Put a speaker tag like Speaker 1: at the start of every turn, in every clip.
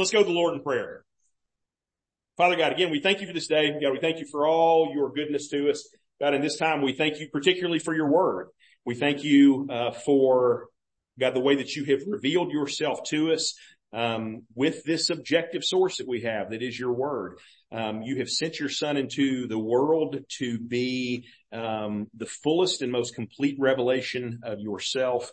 Speaker 1: let's go to the Lord in prayer. Father God, again, we thank you for this day. God, we thank you for all your goodness to us. God, in this time, we thank you particularly for your word. We thank you uh, for God, the way that you have revealed yourself to us um, with this objective source that we have, that is your word. Um, you have sent your son into the world to be um, the fullest and most complete revelation of yourself.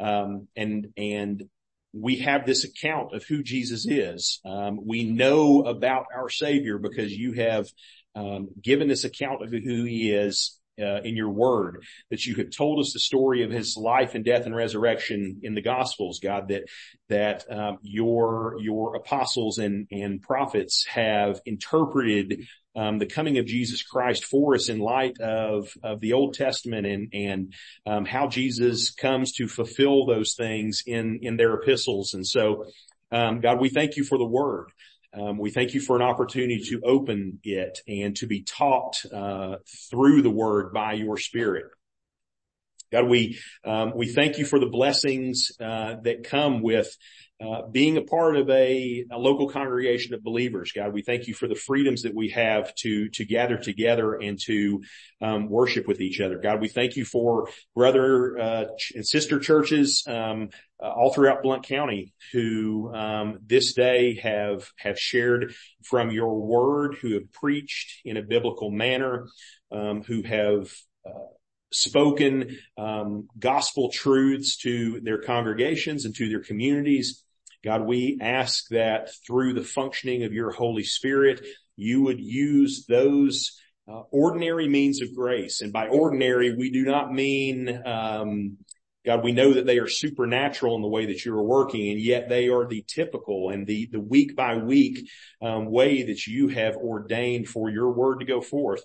Speaker 1: Um, and, and we have this account of who Jesus is. Um, we know about our savior because you have um, given this account of who he is uh, in your word, that you have told us the story of his life and death and resurrection in the gospels, God, that, that, um, your, your apostles and, and prophets have interpreted um, the coming of Jesus Christ for us in light of of the Old Testament and and um, how Jesus comes to fulfill those things in in their epistles. And so, um, God, we thank you for the Word. Um, we thank you for an opportunity to open it and to be taught uh, through the word by your spirit. God, we um, we thank you for the blessings uh, that come with uh, being a part of a, a, local congregation of believers. God, we thank you for the freedoms that we have to to gather together and to um, worship with each other. God, we thank you for brother uh, and sister churches um, uh, all throughout Blount County who um, this day have have shared from your word, who have preached in a biblical manner, um, who have uh, spoken um, gospel truths to their congregations and to their communities. God, we ask that through the functioning of your Holy Spirit, you would use those uh, ordinary means of grace. And by ordinary, we do not mean, um, God, we know that they are supernatural in the way that you are working, and yet they are the typical and the, the week by week um, way that you have ordained for your word to go forth.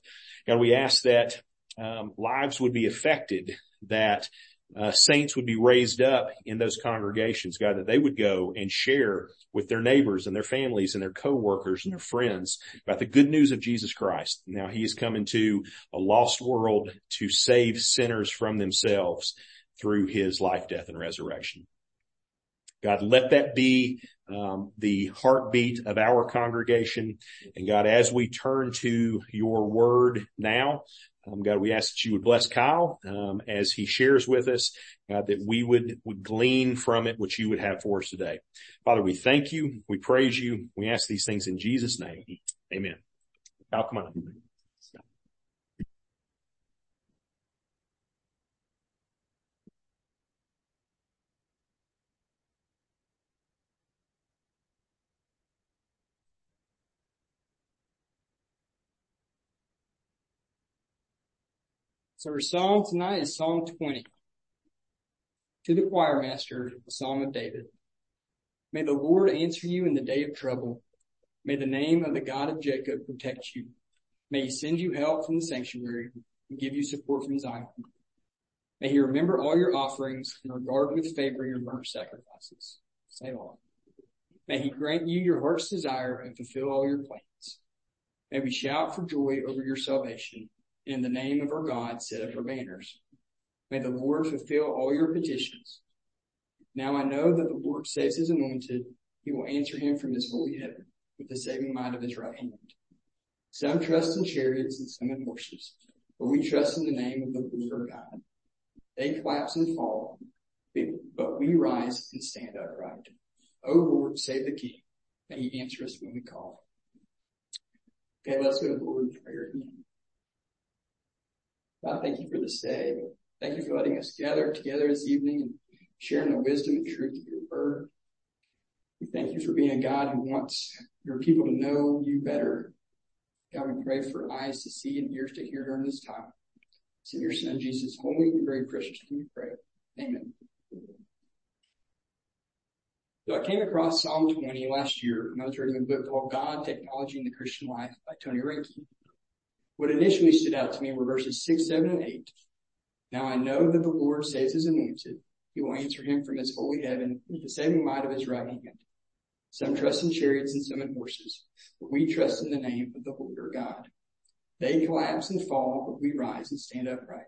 Speaker 1: God, we ask that um, lives would be affected, that uh, saints would be raised up in those congregations, God, that they would go and share with their neighbors and their families and their coworkers and their friends about the good news of Jesus Christ. Now he is coming to a lost world to save sinners from themselves through his life, death, and resurrection. God, let that be um, the heartbeat of our congregation. And God, as we turn to your word now, um, God, we ask that you would bless Kyle um, as he shares with us, God, that we would, would glean from it what you would have for us today. Father, we thank you. We praise you. We ask these things in Jesus' name. Amen. Kyle, come on.
Speaker 2: So our psalm tonight is Psalm 20. To the choir master, the Psalm of David. May the Lord answer you in the day of trouble. May the name of the God of Jacob protect you. May he send you help from the sanctuary and give you support from Zion. May he remember all your offerings and regard with favor your burnt sacrifices. Selah. May he grant you your heart's desire and fulfill all your plans. May we shout for joy over your salvation in the name of our God set up our banners. May the Lord fulfill all your petitions. Now I know that the Lord saves his anointed. He will answer him from his holy heaven with the saving might of his right hand. Some trust in chariots and some in horses, but we trust in the name of the Lord our God. They collapse and fall, but we rise and stand upright. O Lord, save the king. May he answer us when we call. Okay, let's go to the Lord in prayer again. God, thank you for this day. Thank you for letting us gather together this evening and sharing the wisdom and truth of your word. We thank you for being a God who wants your people to know you better. God, we pray for eyes to see and ears to hear during this time. It's in your son Jesus' holy and very precious name we pray. Amen. So I came across Psalm 20 last year when I was reading a book called God, Technology, and the Christian Life by Tony Reinke. What initially stood out to me were verses six, seven, and eight. Now I know that the Lord saves his anointed. He will answer him from his holy heaven with the saving might of his right hand. Some trust in chariots and some in horses, but we trust in the name of the Lord our God. They collapse and fall, but we rise and stand upright.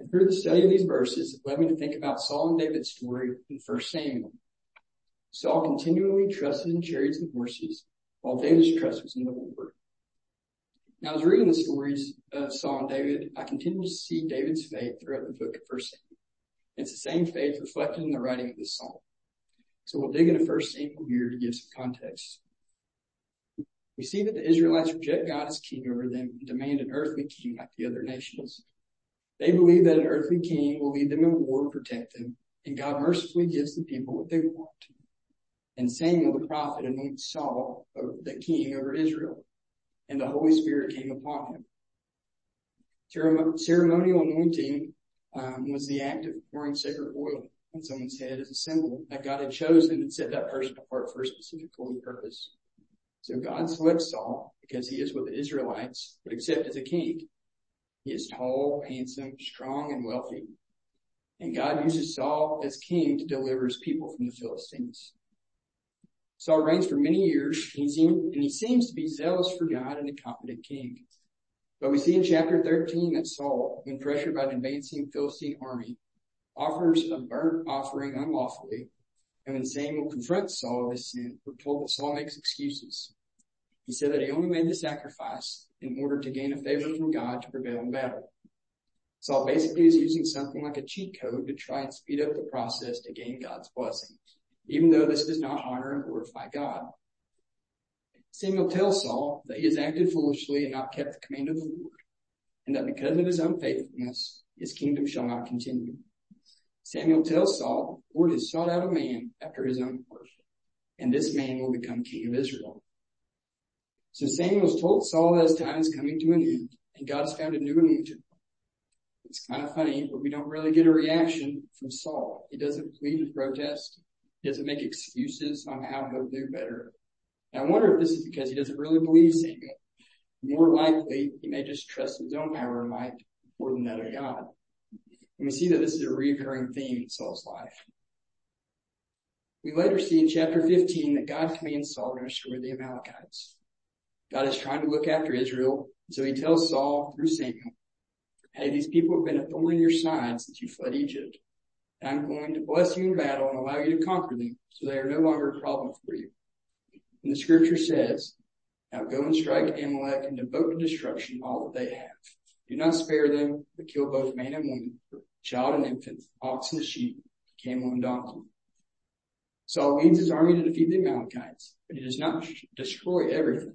Speaker 2: And through the study of these verses, it led me to think about Saul and David's story in 1 Samuel. Saul continually trusted in chariots and horses, while David's trust was in the Lord. Now, I was reading the stories of Saul and David. I continue to see David's faith throughout the book of First Samuel. It's the same faith reflected in the writing of this psalm. So we'll dig into First Samuel here to give some context. We see that the Israelites reject God as king over them and demand an earthly king like the other nations. They believe that an earthly king will lead them in war and protect them, and God mercifully gives the people what they want. And Samuel the prophet anoints Saul uh, the king over Israel, and the Holy Spirit came upon him. Ceremonial anointing um, was the act of pouring sacred oil on someone's head as a symbol that God had chosen and set that person apart for a specific holy purpose. So God selects Saul because he is what the Israelites would accept as a king. He is tall, handsome, strong, and wealthy. And God uses Saul as king to deliver his people from the Philistines. Saul reigns for many years, and he, seems to be zealous for God and a competent king. But we see in chapter 13 that Saul, when pressured by an advancing Philistine army, offers a burnt offering unlawfully, and when Samuel confronts Saul of his sin, we're told that Saul makes excuses. He said that he only made the sacrifice in order to gain a favor from God to prevail in battle. Saul basically is using something like a cheat code to try and speed up the process to gain God's blessing, even though this does not honor and glorify God. Samuel tells Saul that he has acted foolishly and not kept the command of the Lord, and that because of his unfaithfulness, his kingdom shall not continue. Samuel tells Saul, the Lord has sought out a man after his own heart, and this man will become king of Israel. So Samuel's told Saul that his time is coming to an end, and God has found a new anointed It's kind of funny, but we don't really get a reaction from Saul. He doesn't plead and protest. Doesn't make excuses on how he'll do better. I wonder if this is because he doesn't really believe Samuel. More likely, he may just trust his own power and might more than that of God. And we see that this is a recurring theme in Saul's life. We later see in chapter 15 that God commands Saul to destroy the Amalekites. God is trying to look after Israel, so he tells Saul through Samuel, hey, these people have been a thorn in your side since you fled Egypt. And I'm going to bless you in battle and allow you to conquer them, so they are no longer a problem for you. And the scripture says, now go and strike Amalek and devote to destruction all that they have. Do not spare them, but kill both man and woman, child and infant, ox and sheep, camel and donkey. Saul leads his army to defeat the Amalekites, but he does not destroy everything.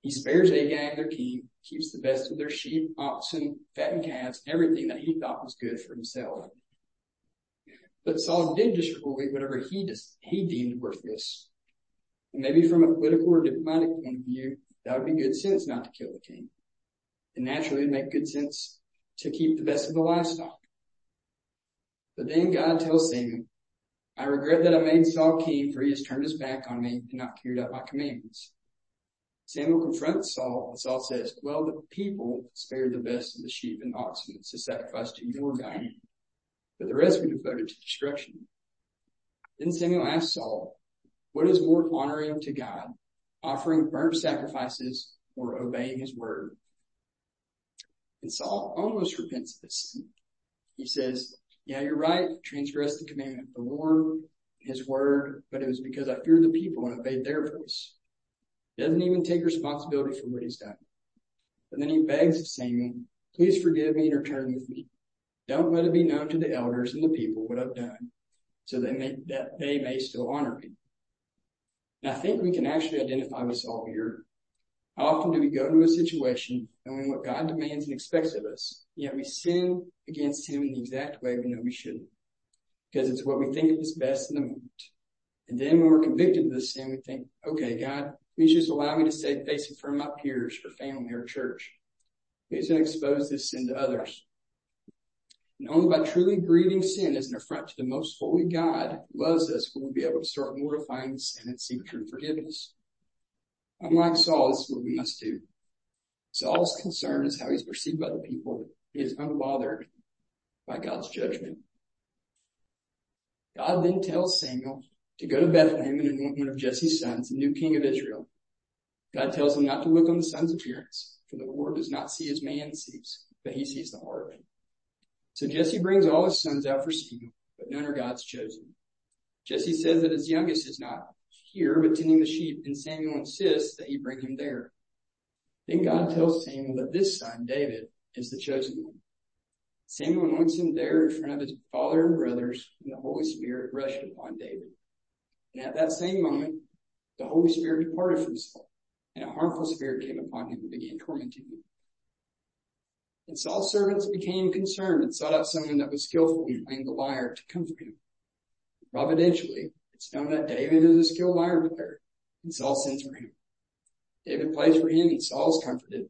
Speaker 2: He spares Agag, their king, keeps the best of their sheep, oxen, fattened calves, everything that he thought was good for himself. But Saul did destroy whatever he, deemed worthless. And maybe from a political or diplomatic point of view, that would be good sense not to kill the king. And naturally it'd make good sense to keep the best of the livestock. But then God tells Samuel, I regret that I made Saul king for he has turned his back on me and not carried out my commandments. Samuel confronts Saul and Saul says, well, the people spared the best of the sheep and oxen to sacrifice to your God, but the rest we devoted to destruction. Then Samuel asked Saul, what is more honoring to God, offering burnt sacrifices or obeying his word? And Saul almost repents of this sin. He says, yeah, you're right. Transgressed the commandment of the Lord, his word, but it was because I feared the people and obeyed their voice. He doesn't even take responsibility for what he's done. But then he begs of Samuel, please forgive me and return with me. Don't let it be known to the elders and the people what I've done so that, they may still honor me. And I think we can actually identify with Saul here. How often do we go to a situation knowing what God demands and expects of us, yet we sin against him in the exact way we know we shouldn't? Because it's what we think is best in the moment. And then when we're convicted of this sin, we think, okay, God, Please just allow me to stay facing from my peers or family or church. Please don't expose this sin to others. Only by truly grieving sin as an affront to the most holy God who loves us will we be able to start mortifying sin and seek true forgiveness. Unlike Saul, this is what we must do. Saul's concern is how he's perceived by the people. He is unbothered by God's judgment. God then tells Samuel to go to Bethlehem and anoint one of Jesse's sons, the new king of Israel. God tells him not to look on the son's appearance, for the Lord does not see as man sees, but he sees the heart. So Jesse brings all his sons out for Samuel, but none are God's chosen. Jesse says that his youngest is not here, but tending the sheep, and Samuel insists that he bring him there. Then God tells Samuel that this son, David, is the chosen one. Samuel anoints him there in front of his father and brothers, and the Holy Spirit rushed upon David. And at that same moment, the Holy Spirit departed from Saul, and a harmful spirit came upon him and began tormenting him. And Saul's servants became concerned and sought out someone that was skillful in playing the lyre to comfort him. Providentially, it's known that David is a skilled lyre player, and Saul sends for him. David plays for him, and Saul is comforted.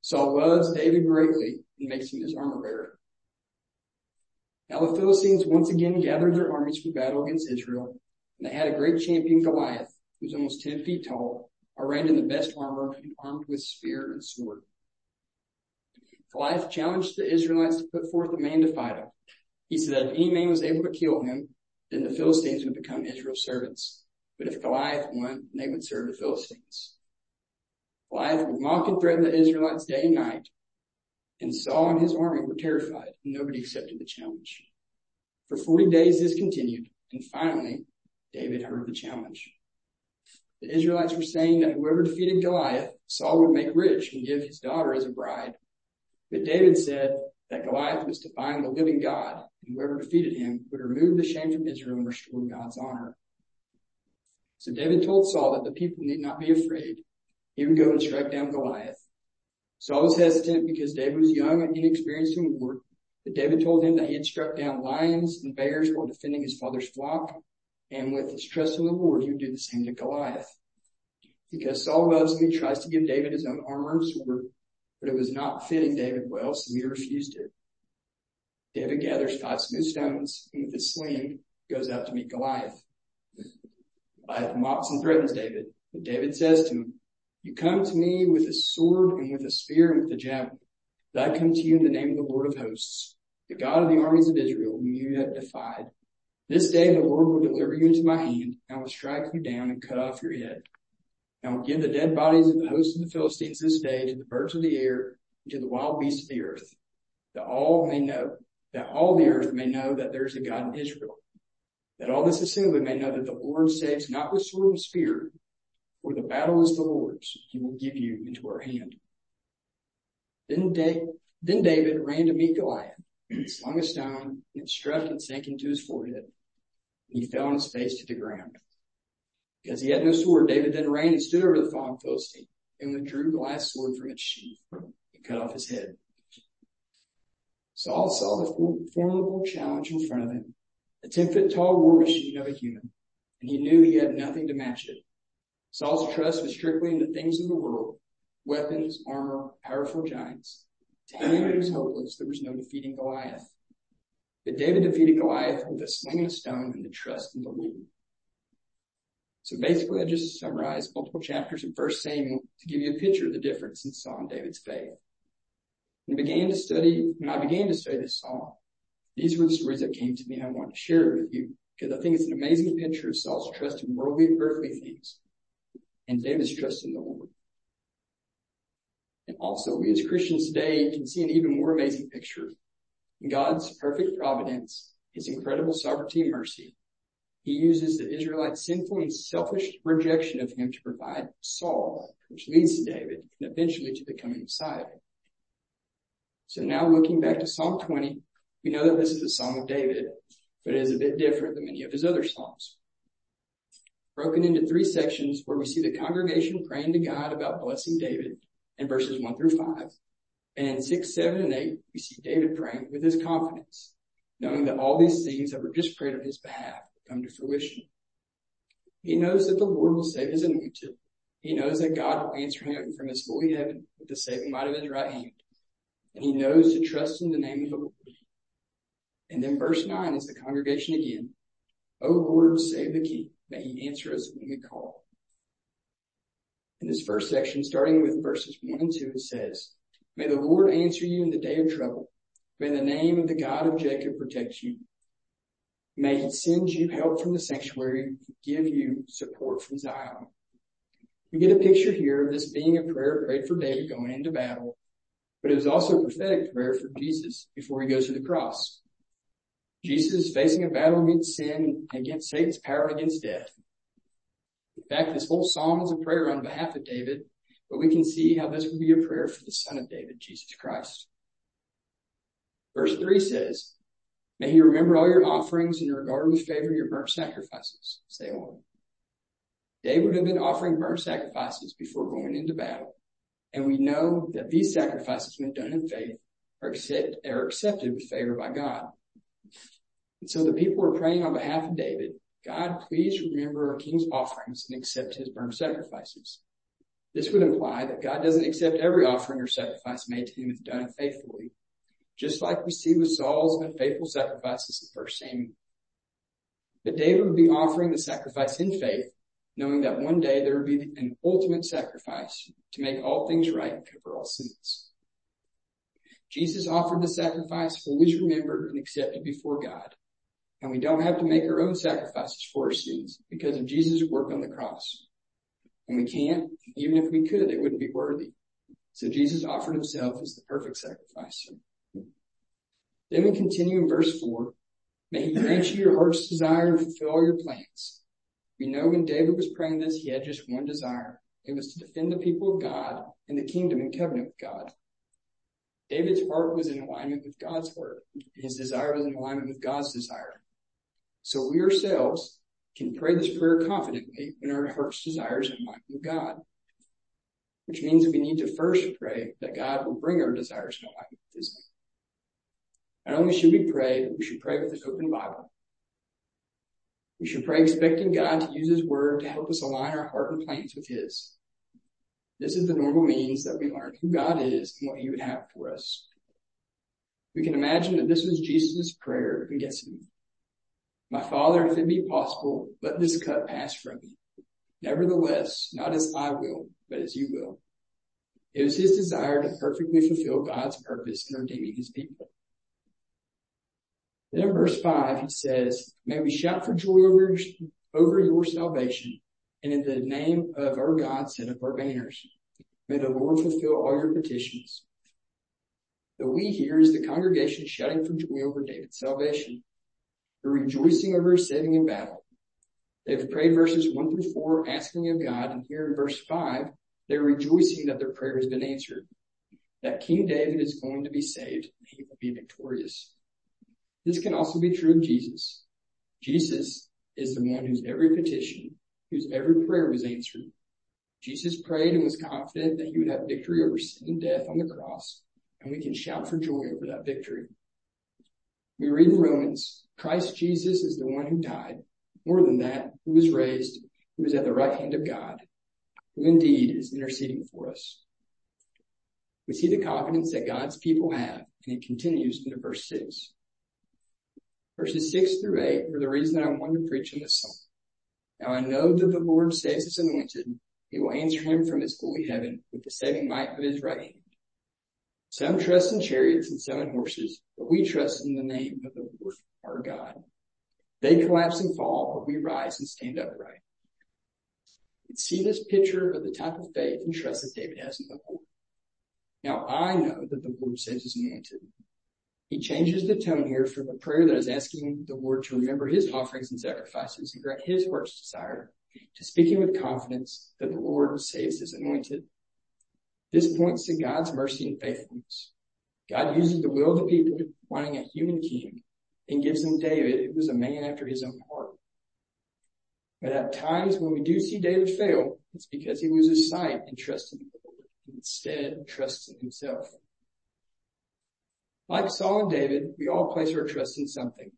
Speaker 2: Saul loves David greatly and makes him his armor bearer. Now the Philistines once again gathered their armies for battle against Israel, and they had a great champion Goliath, who was almost ten feet tall, arrayed in the best armor and armed with spear and sword. Goliath challenged the Israelites to put forth a man to fight him. He said that if any man was able to kill him, then the Philistines would become Israel's servants. But if Goliath won, they would serve the Philistines. Goliath would mock and threaten the Israelites day and night, and Saul and his army were terrified, nobody accepted the challenge. For 40 days this continued, and finally, David heard the challenge. The Israelites were saying that whoever defeated Goliath, Saul would make rich and give his daughter as a bride. But David said that Goliath was defying the living God, and whoever defeated him would remove the shame from Israel and restore God's honor. So David told Saul that the people need not be afraid. He would go and strike down Goliath. Saul was hesitant because David was young and inexperienced in war, but David told him that he had struck down lions and bears while defending his father's flock, and with his trust in the Lord, he would do the same to Goliath. Because Saul loves him, he tries to give David his own armor and sword, but it was not fitting David well, so he refused it. David gathers five smooth stones and with his sling goes out to meet Goliath. Goliath mocks and threatens David, but David says to him, you come to me with a sword and with a spear and with a javelin, but I come to you in the name of the Lord of hosts, the God of the armies of Israel, whom you have defied. This day the Lord will deliver you into my hand, and I will strike you down and cut off your head. Will give the dead bodies of the hosts of the Philistines this day to the birds of the air and to the wild beasts of the earth, that all may know, that all the earth may know that there is a God in Israel, that all this assembly may know that the Lord saves not with sword and spear, for the battle is the Lord's. He will give you into our hand. Then, then David ran to meet Goliath, and slung a stone, and it struck and sank into his forehead. He fell on his face to the ground. Because he had no sword, David then ran and stood over the fallen Philistine and withdrew Goliath's sword from its sheath and cut off his head. Saul saw the formidable challenge in front of him, a 10 foot tall war machine of a human, and he knew he had nothing to match it. Saul's trust was strictly in the things of the world, weapons, armor, powerful giants. To him it was hopeless. There was no defeating Goliath. But David defeated Goliath with a sling and a stone and the trust in the Lord. So basically, I just summarized multiple chapters of First Samuel to give you a picture of the difference in Saul and David's faith. And began to study, when I began to study this psalm, these were the stories that came to me and I want to share it with you because I think it's an amazing picture of Saul's trust in worldly, earthly things and David's trust in the Lord. And also, we as Christians today can see an even more amazing picture. In God's perfect providence, His incredible sovereignty and mercy, he uses the Israelites' sinful and selfish rejection of him to provide Saul, which leads to David and eventually to the coming Messiah. So now looking back to Psalm 20, we know that this is a Psalm of David, but it is a bit different than many of his other Psalms. Broken into three sections where we see the congregation praying to God about blessing David in verses 1 through 5. And in 6, 7, and 8, we see David praying with his confidence, knowing that all these things that were just prayed on his behalf come to fruition. He knows that the Lord will save his anointed. He knows that God will answer him from his holy heaven with the saving might of his right hand. And he knows to trust in the name of the Lord. And then verse 9 is the congregation again. O Lord, save the king. May he answer us when we call. In this first section, starting with verses 1 and 2, it says, May the Lord answer you in the day of trouble. May the name of the God of Jacob protect you. May he send you help from the sanctuary give you support from Zion. We get a picture here of this being a prayer prayed for David going into battle, but it was also a prophetic prayer for Jesus before he goes to the cross. Jesus is facing a battle against sin, and against Satan's power, against death. In fact, this whole psalm is a prayer on behalf of David, but we can see how this would be a prayer for the son of David, Jesus Christ. Verse 3 says, May he remember all your offerings and regard with favor your burnt sacrifices. Selah. David would have been offering burnt sacrifices before going into battle. And we know that these sacrifices, when done in faith, are, accept, are accepted with favor by God. And so the people were praying on behalf of David, God, please remember our king's offerings and accept his burnt sacrifices. This would imply that God doesn't accept every offering or sacrifice made to him if done faithfully, just like we see with Saul's unfaithful sacrifices in 1 Samuel. But David would be offering the sacrifice in faith, knowing that one day there would be an ultimate sacrifice to make all things right and cover all sins. Jesus offered the sacrifice, always remembered and accepted before God. And we don't have to make our own sacrifices for our sins because of Jesus' work on the cross. And we can't, even if we could, it wouldn't be worthy. So Jesus offered himself as the perfect sacrifice. Then we continue in verse four. May he grant you your heart's desire and fulfill all your plans. We know when David was praying this, he had just one desire. It was to defend the people of God and the kingdom and covenant with God. David's heart was in alignment with God's heart. His desire was in alignment with God's desire. So we ourselves can pray this prayer confidently when our heart's desires are in alignment with God. Which means we need to first pray that God will bring our desires in alignment with His Not only should we pray, but we should pray with an open Bible. We should pray expecting God to use His Word to help us align our heart and plans with His. This is the normal means that we learn who God is and what He would have for us. We can imagine that this was Jesus' prayer in Gethsemane. My father, if it be possible, let this cup pass from me. Nevertheless, not as I will, but as you will. It was his desire to perfectly fulfill God's purpose in redeeming his people. Then in verse five, he says, may we shout for joy over, over your salvation and in the name of our God set up our banners. May the Lord fulfill all your petitions. The we here is the congregation shouting for joy over David's salvation. They're rejoicing over his saving in battle. They've prayed verses one through four, asking of God, and here in verse five, they're rejoicing that their prayer has been answered. That King David is going to be saved, and he will be victorious. This can also be true of Jesus. Jesus is the one whose every petition, whose every prayer was answered. Jesus prayed and was confident that he would have victory over sin and death on the cross, and we can shout for joy over that victory. We read in Romans, Christ Jesus is the one who died. More than that, who was raised, who is at the right hand of God, who indeed is interceding for us. We see the confidence that God's people have, and it continues into verse six. Verses six through eight are the reason that I wanted to preach in this psalm. Now I know that the Lord saves his anointed. He will answer him from his holy heaven with the saving might of his right hand. Some trust in chariots and some in horses, but we trust in the name of the Lord our God. They collapse and fall, but we rise and stand upright. See this picture of the type of faith and trust that David has in the Lord. Now I know that the Lord saves his anointed. He changes the tone here from a prayer that is asking the Lord to remember his offerings and sacrifices and grant his heart's desire to speaking with confidence that the Lord saves his anointed. This points to God's mercy and faithfulness. God uses the will of the people wanting a human king and gives them David, who was a man after his own heart. But at times when we do see David fail, it's because he loses sight and trusted in the Lord and instead trusts in himself. Like Saul and David, we all place our trust in something.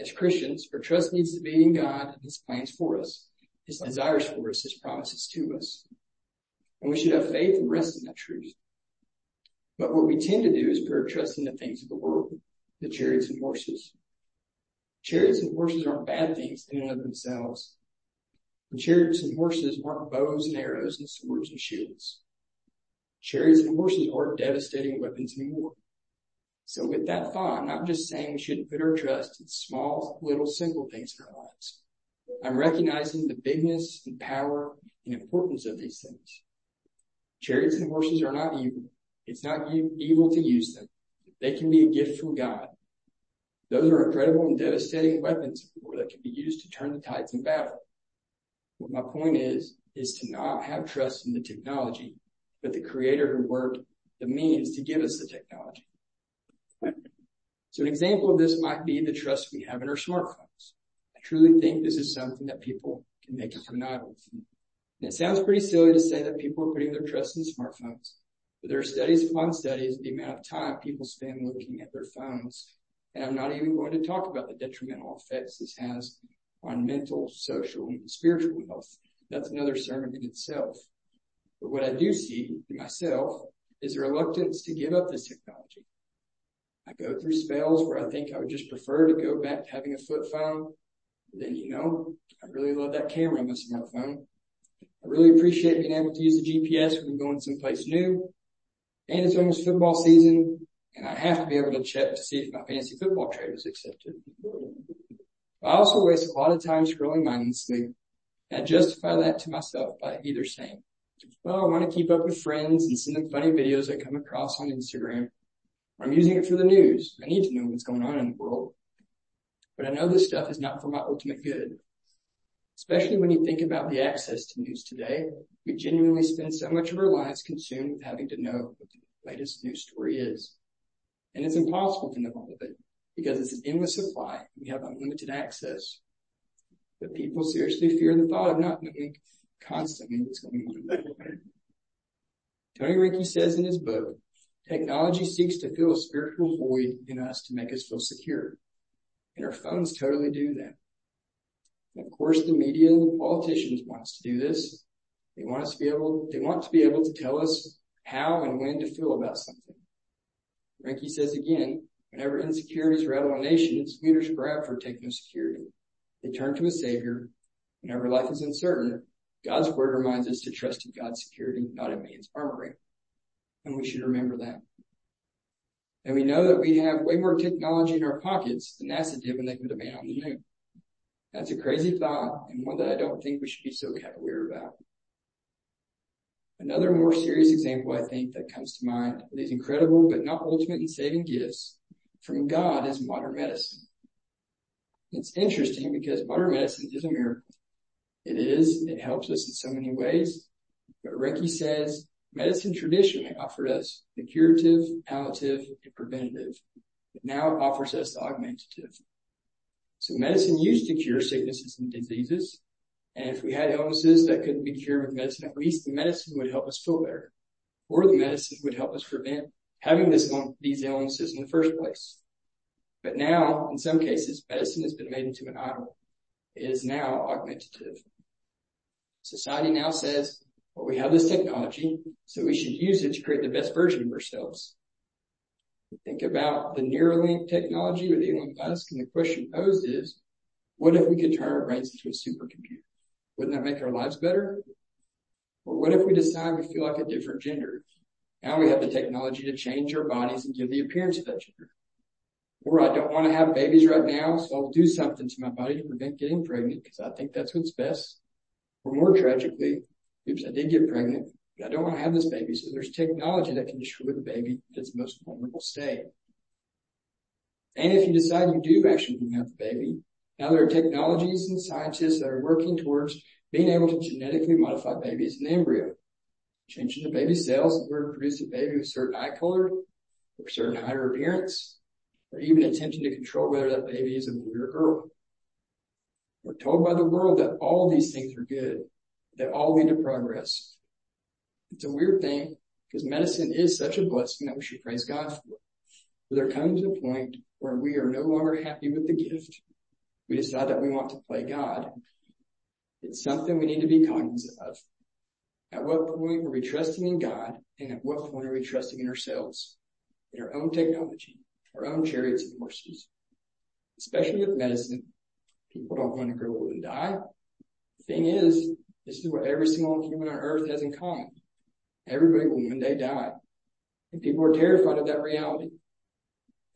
Speaker 2: As Christians, our trust needs to be in God and his plans for us, his desires for us, his promises to us. And we should have faith and rest in that truth. But what we tend to do is put our trust in the things of the world, the chariots and horses. Chariots and horses aren't bad things in and of themselves. And chariots and horses aren't bows and arrows and swords and shields. Chariots and horses aren't devastating weapons in war. So with that thought, I'm not just saying we shouldn't put our trust in small, little, simple things in our lives. I'm recognizing the bigness and power and importance of these things. Chariots and horses are not evil. It's not evil to use them. They can be a gift from God. Those are incredible and devastating weapons that can be used to turn the tides in battle. What my point is, is to not have trust in the technology, but the creator who worked the means to give us the technology. So an example of this might be the trust we have in our smartphones. I truly think this is something that people can make an idol. And it sounds pretty silly to say that people are putting their trust in smartphones, but there are studies upon studies of the amount of time people spend looking at their phones. And I'm not even going to talk about the detrimental effects this has on mental, social, and spiritual health. That's another sermon in itself. But what I do see in myself is a reluctance to give up this technology. I go through spells where I think I would just prefer to go back to having a flip phone. Then, you know, I really love that camera on my smartphone. I really appreciate being able to use the GPS when I'm going someplace new. And it's almost football season and I have to be able to check to see if my fantasy football trade was accepted. I also waste a lot of time scrolling mindlessly I justify that to myself by either saying, well, I want to keep up with friends and send them funny videos I come across on Instagram. I'm using it for the news. I need to know what's going on in the world. But I know this stuff is not for my ultimate good. Especially when you think about the access to news today, we genuinely spend so much of our lives consumed with having to know what the latest news story is. And it's impossible to know all of it because it's an endless supply. We have unlimited access. But people seriously fear the thought of not knowing constantly what's going on. Tony Reinke says in his book, technology seeks to fill a spiritual void in us to make us feel secure. And our phones totally do that. And of course, the media and politicians want us to do this. They want us to be able, they want to be able to tell us how and when to feel about something. Reinke says again, whenever insecurities rattle a nation, its leaders grab for techno-security. They turn to a savior. Whenever life is uncertain, God's word reminds us to trust in God's security, not in man's armory. And we should remember that. And we know that we have way more technology in our pockets than NASA did when they put a man on the moon. That's a crazy thought and one that I don't think we should be so cavalier about. Another more serious example I think that comes to mind of these incredible but not ultimate and saving gifts from God is modern medicine. It's interesting because modern medicine is a miracle. It is. It helps us in so many ways. But Reinke says medicine traditionally offered us the curative, palliative, and preventative. But now it offers us the augmentative. So medicine used to cure sicknesses and diseases. And if we had illnesses that couldn't be cured with medicine, at least the medicine would help us feel better. Or the medicine would help us prevent having this, these illnesses in the first place. But now, in some cases, medicine has been made into an idol. It is now augmentative. Society now says, well, we have this technology, so we should use it to create the best version of ourselves. Think about the Neuralink technology with Elon Musk, and the question posed is, what if we could turn our brains into a supercomputer? Wouldn't that make our lives better? Or what if we decide we feel like a different gender? Now we have the technology to change our bodies and give the appearance of that gender. Or I don't want to have babies right now, so I'll do something to my body to prevent getting pregnant because I think that's what's best. Or more tragically, oops, I did get pregnant, I don't want to have this baby. So there's technology that can destroy the baby its most vulnerable state. And if you decide you do actually have the baby, now there are technologies and scientists that are working towards being able to genetically modify babies in the embryo, changing the baby's cells in order to produce a baby with certain eye color or certain or appearance, or even attempting to control whether that baby is a boy or girl. We're told by the world that all these things are good, that all lead to progress. It's a weird thing because medicine is such a blessing that we should praise God for. But there comes a point where we are no longer happy with the gift we decide that we want to play God. It's something we need to be cognizant of. At what point are we trusting in God and at what point are we trusting in ourselves, in our own technology, our own chariots and horses? Especially with medicine, people don't want to grow old and die. The thing is, this is what every single human on earth has in common. Everybody will one day die. And people are terrified of that reality.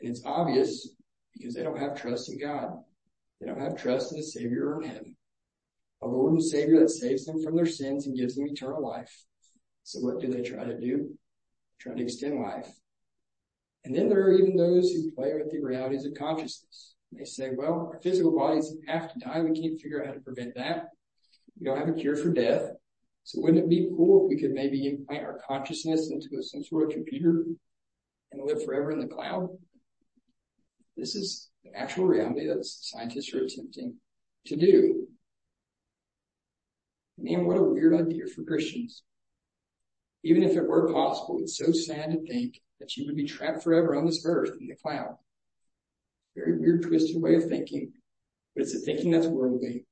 Speaker 2: And it's obvious because they don't have trust in God. They don't have trust in the Savior in heaven. A Lord and Savior that saves them from their sins and gives them eternal life. So what do they try to do? Try to extend life. And then there are even those who play with the realities of consciousness. They say, well, our physical bodies have to die. We can't figure out how to prevent that. We don't have a cure for death. So wouldn't it be cool if we could maybe implant our consciousness into some sort of computer and live forever in the cloud? This is the actual reality that scientists are attempting to do. Man, what a weird idea for Christians. Even if it were possible, it's so sad to think that you would be trapped forever on this earth in the cloud. Very weird, twisted way of thinking, but it's a thinking that's worldly.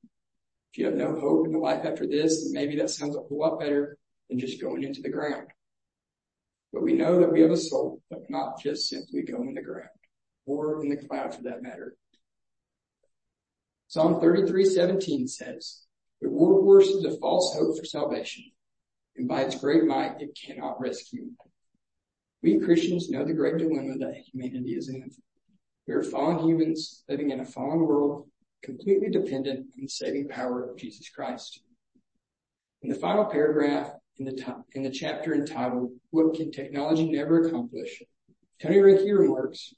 Speaker 2: You have no hope in the life after this, maybe that sounds a whole lot better than just going into the ground. But we know that we have a soul that will not just simply go in the ground or in the cloud for that matter. Psalm 33:17 says, "The war horse is a false hope for salvation, and by its great might it cannot rescue." We Christians know the great dilemma that humanity is in. We are fallen humans living in a fallen world, completely dependent on the saving power of Jesus Christ. In the final paragraph in the, chapter entitled, What Can Technology Never Accomplish? Tony Reinke remarks,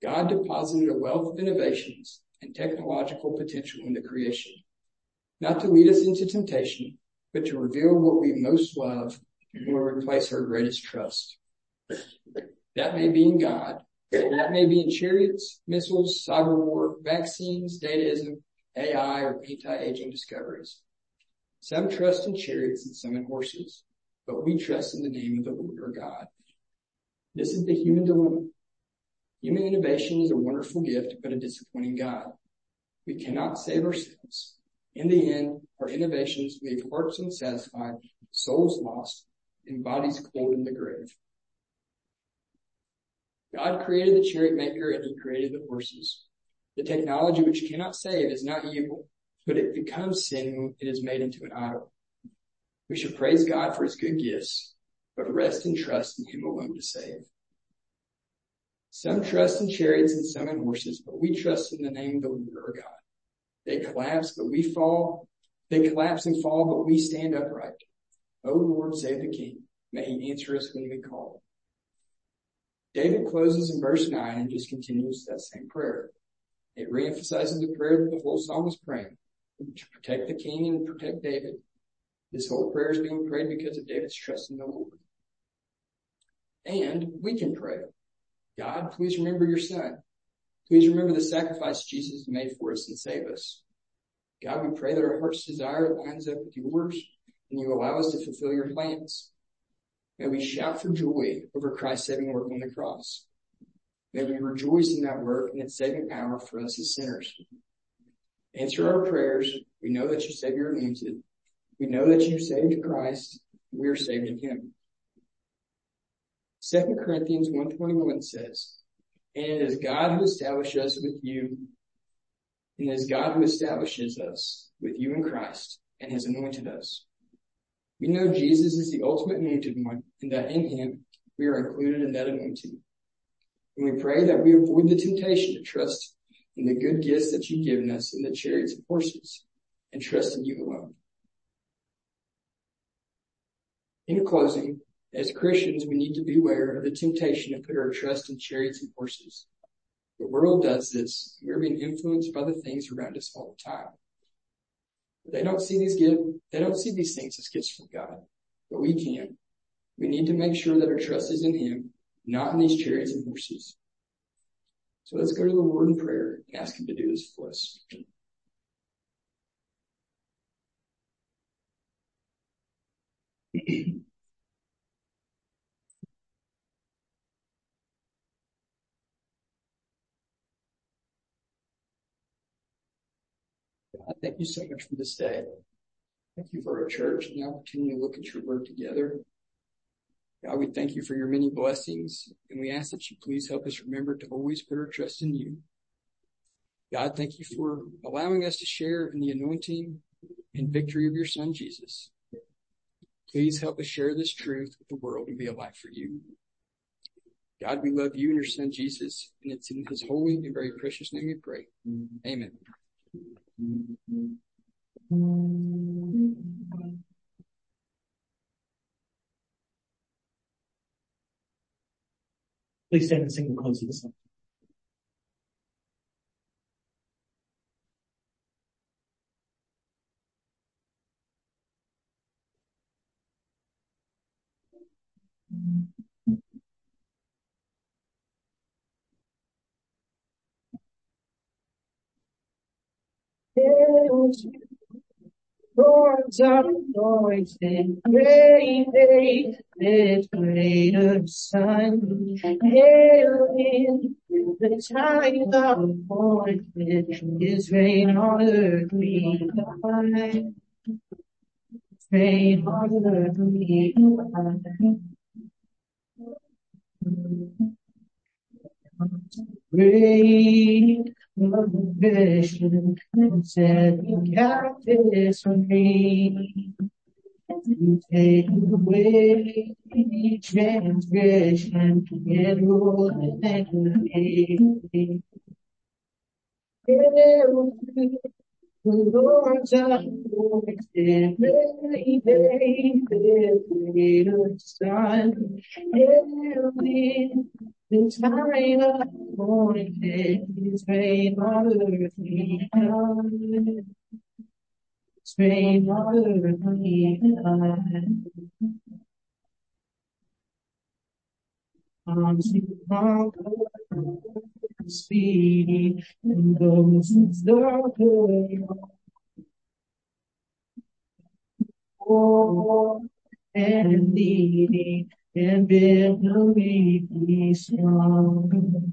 Speaker 2: God deposited a wealth of innovations and technological potential in the creation, not to lead us into temptation, but to reveal what we most love and will replace our greatest trust. That may be in God. That may be in chariots, missiles, cyber war, vaccines, dataism, AI, or anti-aging discoveries. Some trust in chariots and some in horses, but we trust in the name of the Lord our God. This is the human dilemma. Human innovation is a wonderful gift, but a disappointing God. We cannot save ourselves. In the end, our innovations leave hearts unsatisfied, souls lost, and bodies cold in the grave. God created the chariot maker and he created the horses. The technology which cannot save is not evil, but it becomes sin when it is made into an idol. We should praise God for his good gifts, but rest and trust in him alone to save. Some trust in chariots and some in horses, but we trust in the name of the Lord our God. They collapse, but we fall. They collapse and fall, but we stand upright. O Lord, save the King. May he answer us when we call. David closes in verse 9 and just continues that same prayer. It reemphasizes the prayer that the whole psalm was praying to protect the king and protect David. This whole prayer is being prayed because of David's trust in the Lord. And we can pray. God, please remember your son. Please remember the sacrifice Jesus made for us and save us. God, we pray that our heart's desire lines up with yours and you allow us to fulfill your plans. May we shout for joy over Christ's saving work on the cross. May we rejoice in that work and its saving power for us as sinners. Answer our prayers. We know that you save your anointed. We know that you saved Christ. We are saved in him. 2 Corinthians 1.21 says, And it is God who established us with you, and it is God who establishes us with you in Christ and has anointed us. We know Jesus is the ultimate anointed one and that in him we are included in that anointing. And we pray that we avoid the temptation to trust in the good gifts that you've given us in the chariots and horses and trust in you alone. In closing, as Christians, we need to beware of the temptation to put our trust in chariots and horses. The world does this. We're being influenced by the things around us all the time. They don't see these give, they don't see these things as gifts from God, but we can. We need to make sure that our trust is in Him, not in these chariots and horses. So let's go to the Lord in prayer and ask Him to do this for us. God, thank you so much for this day. Thank you for our church and the opportunity to look at your word together. God, we thank you for your many blessings and we ask that you please help us remember to always put our trust in you. God, thank you for allowing us to share in the anointing and victory of your son, Jesus. Please help us share this truth with the world and be a light for you. God, we love you and your son, Jesus, and it's in his holy and very precious name we pray. Amen.
Speaker 3: Please stand and sing the close of the song.
Speaker 4: Lords of anointed, great day, the greater son, hail in the time of appointed, His reign on earth we find. Reign on earth we find. Great vision, setting captives free. You take away each transgression and rule. Hail to the Lord's anointed, very day, the greater in the time of appointed, His reign on earth we find. His reign on earth. Arms to conquer, speedy, and those whose darker war and leading and bid the weak be strong.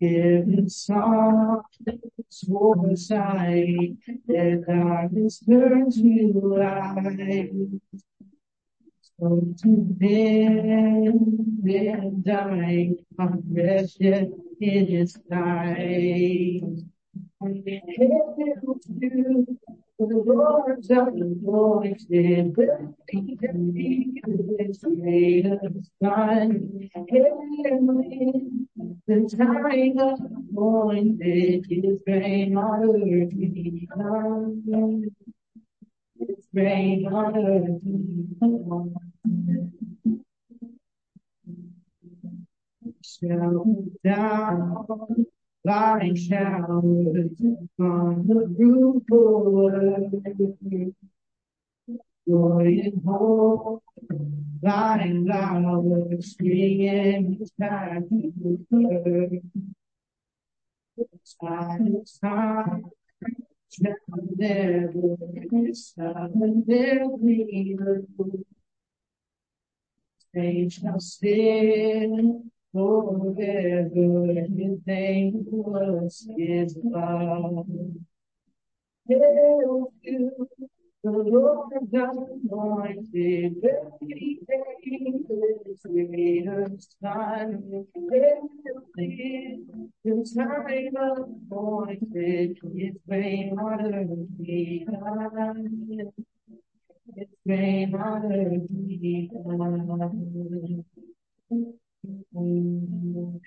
Speaker 4: Give soft for sight, the darkness turns to light. So to them and die, on wretched in his sight. Hail to the Lord's anointed, his greatest son. Hail in the time of appointed, his reign on earth. His reign on earth. Shower down like showers on the roof below. Joy and hope, like flowers springing his path to the Silence time, never, never leave. They shall stand forever. His name was His love. Hail to the Lord Almighty, very day, His greatest son. Hail the time appointed, His reign on earth we find. His reign find.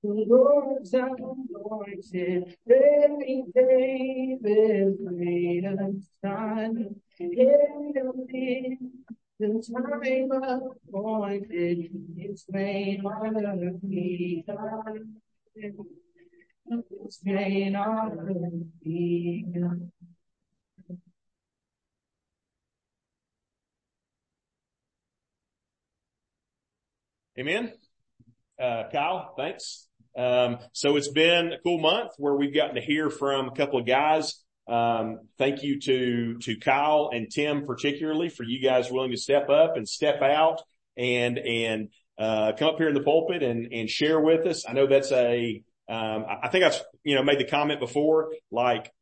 Speaker 4: The Lord's anointed, very David's greatest son. Hail in the time appointed, we find. On earth
Speaker 1: Amen. Uh, Kyle, thanks. Um, so it's been a cool month where we've gotten to hear from a couple of guys. Um, thank you to, to Kyle and Tim particularly for you guys willing to step up and step out and, and, uh, come up here in the pulpit and, and share with us. I know that's a, um, I think I've, you know, made the comment before, like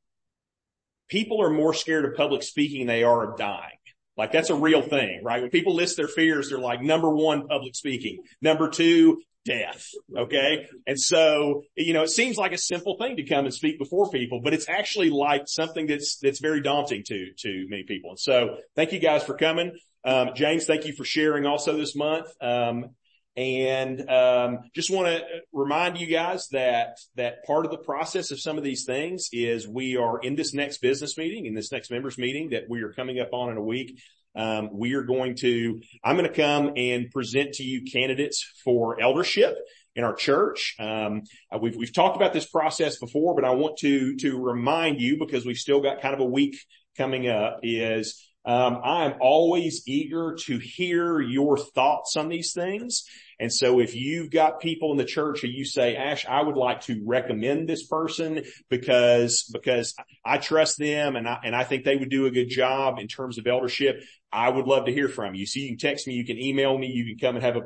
Speaker 1: people are more scared of public speaking than they are of dying. Like that's a real thing, right? When people list their fears, they're like number one, public speaking. Number two, death. Okay. And so, you know, it seems like a simple thing to come and speak before people, but it's actually like something that's, that's very daunting to, to many people. And so thank you guys for coming. Um, James, thank you for sharing also this month. Um, and um, just want to remind you guys that that part of the process of some of these things is we are in this next business meeting, in this next members meeting that we are coming up on in a week. um, we are going to, I'm going to come and present to you candidates for eldership in our church. Um, uh, we've, we've talked about this process before, but I want to, to remind you because we've still got kind of a week coming up is, um, I'm always eager to hear your thoughts on these things. And so if you've got people in the church who you say, Ash, I would like to recommend this person because, because I trust them and I, and I think they would do a good job in terms of eldership. I would love to hear from you. So you can text me, you can email me, you can come and have a,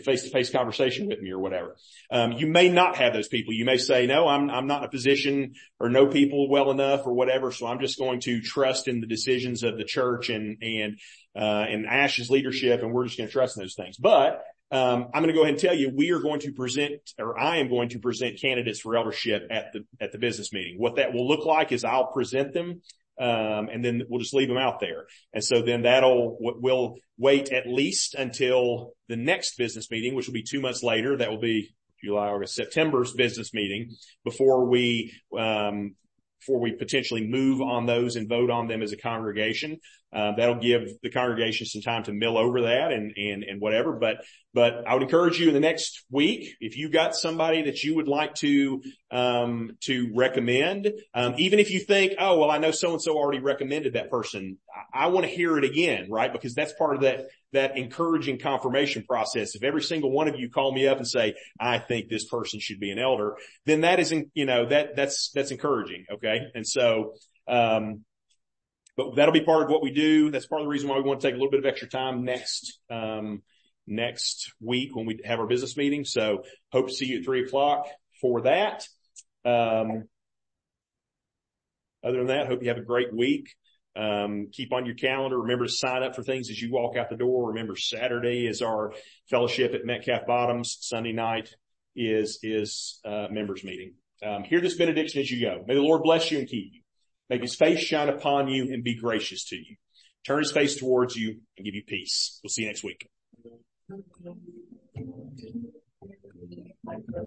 Speaker 1: face-to-face conversation with me or whatever. Um, you may not have those people. You may say, no, I'm, I'm not in a position or know people well enough or whatever. So I'm just going to trust in the decisions of the church and, and, uh, and Ash's leadership. And we're just going to trust in those things. But, I'm going to go ahead and tell you, we are going to present, or I am going to present candidates for eldership at the, at the business meeting. What that will look like is I'll present them um, and then we'll just leave them out there. And so then that'll, we'll wait at least until the next business meeting, which will be two months later. That will be July, August, September's business meeting before we, um, before we potentially move on those and vote on them as a congregation. Uh, that'll give the congregation some time to mill over that and, and, and whatever. But, but I would encourage you in the next week, if you got somebody that you would like to, um, to recommend, um, even if you think, oh, well, I know so and so already recommended that person. I, I want to hear it again, right? Because that's part of that, that encouraging confirmation process. If every single one of you call me up and say, I think this person should be an elder, then that isn't, you know, that, that's, that's encouraging. Okay. And so, um, but that'll be part of what we do. That's part of the reason why we want to take a little bit of extra time next, um, next week when we have our business meeting. So hope to see you at three o'clock for that. Um, other than that, hope you have a great week. Um, keep on your calendar. Remember to sign up for things as you walk out the door. Remember Saturday is our fellowship at Metcalf Bottoms. Sunday night is, is, uh, members meeting. Um, hear this benediction as you go. May the Lord bless you and keep you. Make his face shine upon you and be gracious to you. Turn his face towards you and give you peace. We'll see you next week.